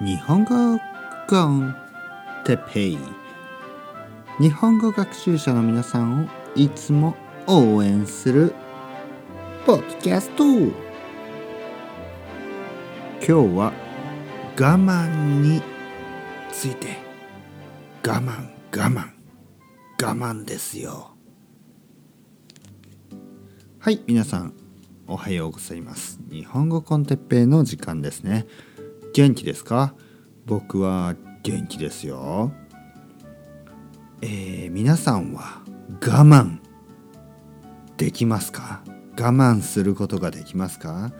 日本語コンテペイ。日本語学習者の皆さんをいつも応援するポッドキャスト。今日は我慢について。我慢我慢。我慢ですよ。はい皆さんおはようございます。日本語コンテッペイの時間ですね。元気ですか？僕は元気ですよ。えー、皆さんは我慢できますか？我慢することができますか？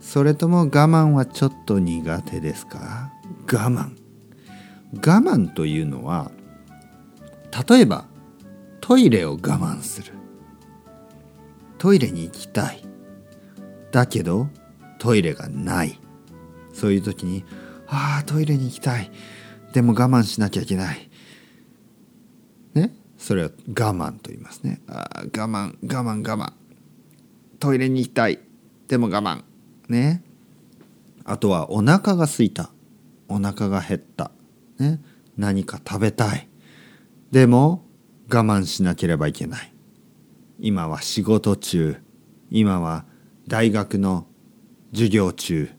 それとも我慢はちょっと苦手ですか？我慢。我慢というのは例えばトイレを我慢する。トイレに行きたい。だけどトイレがない。そういう時にああトイレに行きたい。でも我慢しなきゃいけない。ね？それは我慢と言いますね。あ我慢我慢我慢。トイレに行きたい。でも我慢。ね？あとはお腹が空いた。お腹が減った。ね？何か食べたい。でも我慢しなければいけない。今は仕事中。今は大学の授業中。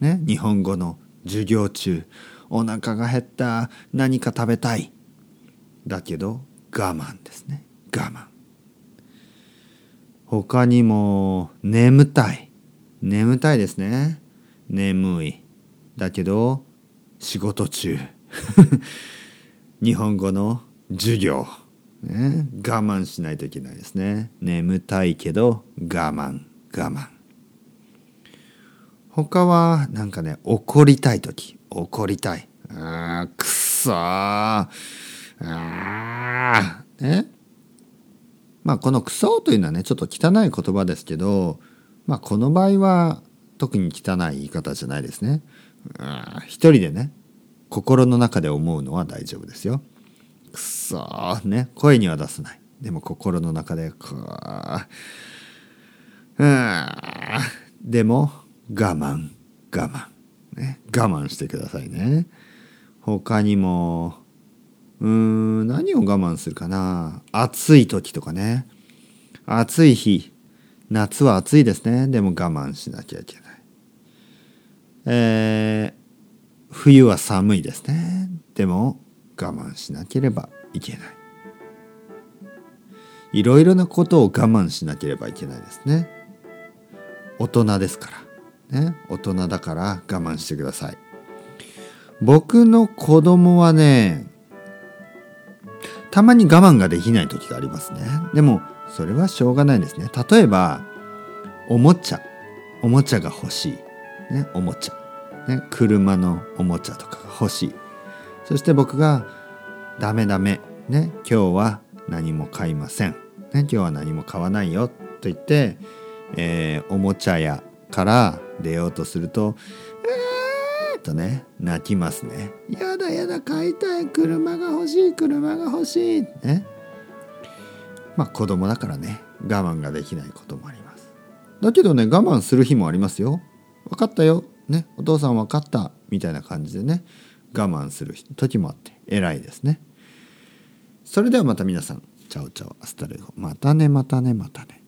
ね、日本語の授業中お腹が減った何か食べたい。だけど我慢ですね。我慢。他にも眠たい。眠たいですね。眠い。だけど仕事中。日本語の授業、ね、我慢しないといけないですね。眠たいけど我慢。我慢。他はなんかね怒りたい時。怒りたい。あくそー。あね。まあこの「クソ」というのはねちょっと汚い言葉ですけどまあこの場合は特に汚い言い方じゃないですね。一人でね心の中で思うのは大丈夫ですよ。くそー。ね。声には出さない。でも心の中でこうでも我慢我慢。ね。我慢してくださいね。他にもうーん何を我慢するかな。暑い時とかね。暑い日。夏は暑いですね。でも我慢しなきゃいけない。えー、冬は寒いですね。でも我慢しなければいけない。いろいろなことを我慢しなければいけないですね。大人ですから。ね、大人だから我慢してください。僕の子供はねたまに我慢ができない時がありますね。でもそれはしょうがないですね。例えばおもちゃ。おもちゃが欲しい、ね、おもちゃ、ね、車のおもちゃとかが欲しい。そして僕が「ダメダメ、ね、今日は何も買いません、ね、今日は何も買わないよ」と言って、えー、おもちゃ屋から出ようとすると「えー!」とね泣きますね「やだやだ買いたい車が欲しい車が欲しい」ね。まあ子供だからね我慢ができないこともあります。だけどね我慢する日もありますよ。分かったよ。ねお父さん分かったみたいな感じでね我慢する時もあって偉いですね。それではまた皆さん。 ciao ciao hasta luego。またねまたねまたね。